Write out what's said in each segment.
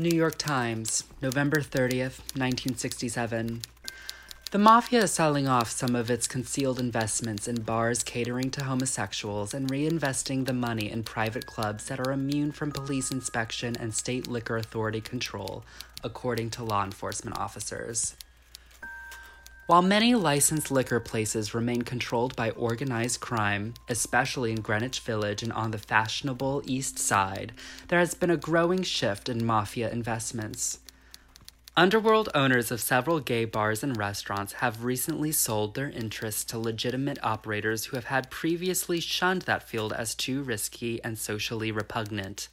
New York Times, November 30th, 1967. The mafia is selling off some of its concealed investments in bars catering to homosexuals and reinvesting the money in private clubs that are immune from police inspection and state liquor authority control, according to law enforcement officers. While many licensed liquor places remain controlled by organized crime, especially in Greenwich Village and on the fashionable East Side, there has been a growing shift in mafia investments. Underworld owners of several gay bars and restaurants have recently sold their interests to legitimate operators who have had previously shunned that field as too risky and socially repugnant.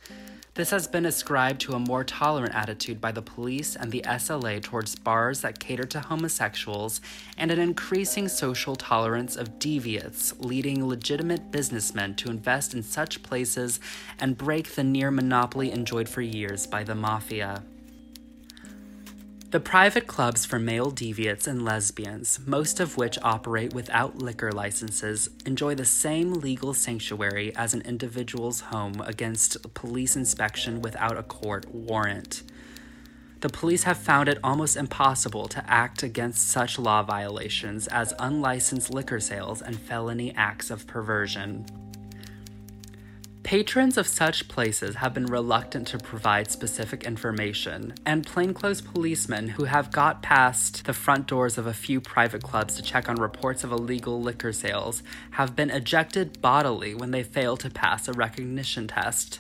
This has been ascribed to a more tolerant attitude by the police and the SLA towards bars that cater to homosexuals and an increasing social tolerance of deviates, leading legitimate businessmen to invest in such places and break the near monopoly enjoyed for years by the mafia. The private clubs for male deviates and lesbians, most of which operate without liquor licenses, enjoy the same legal sanctuary as an individual's home against police inspection without a court warrant. The police have found it almost impossible to act against such law violations as unlicensed liquor sales and felony acts of perversion. Patrons of such places have been reluctant to provide specific information, and plainclothes policemen who have got past the front doors of a few private clubs to check on reports of illegal liquor sales have been ejected bodily when they fail to pass a recognition test.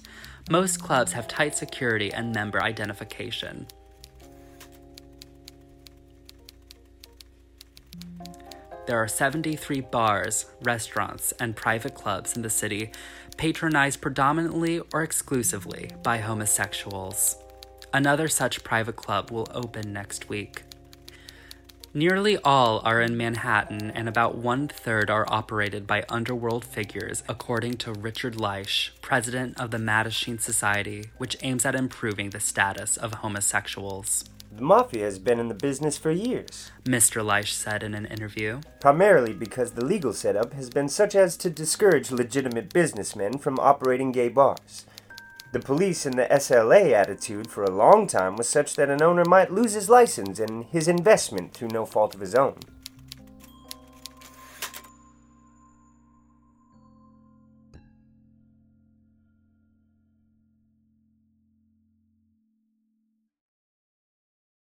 Most clubs have tight security and member identification. There are 73 bars, restaurants, and private clubs in the city patronized predominantly or exclusively by homosexuals. Another such private club will open next week. Nearly all are in Manhattan, and about one third are operated by underworld figures, according to Richard Leitsch, president of the Mattachine Society, which aims at improving the status of homosexuals. The Mafia has been in the business for years. Mr. Leitsch said in an interview. Primarily because the legal setup has been such as to discourage legitimate businessmen from operating gay bars. The police and the SLA attitude for a long time was such that an owner might lose his license and his investment through no fault of his own.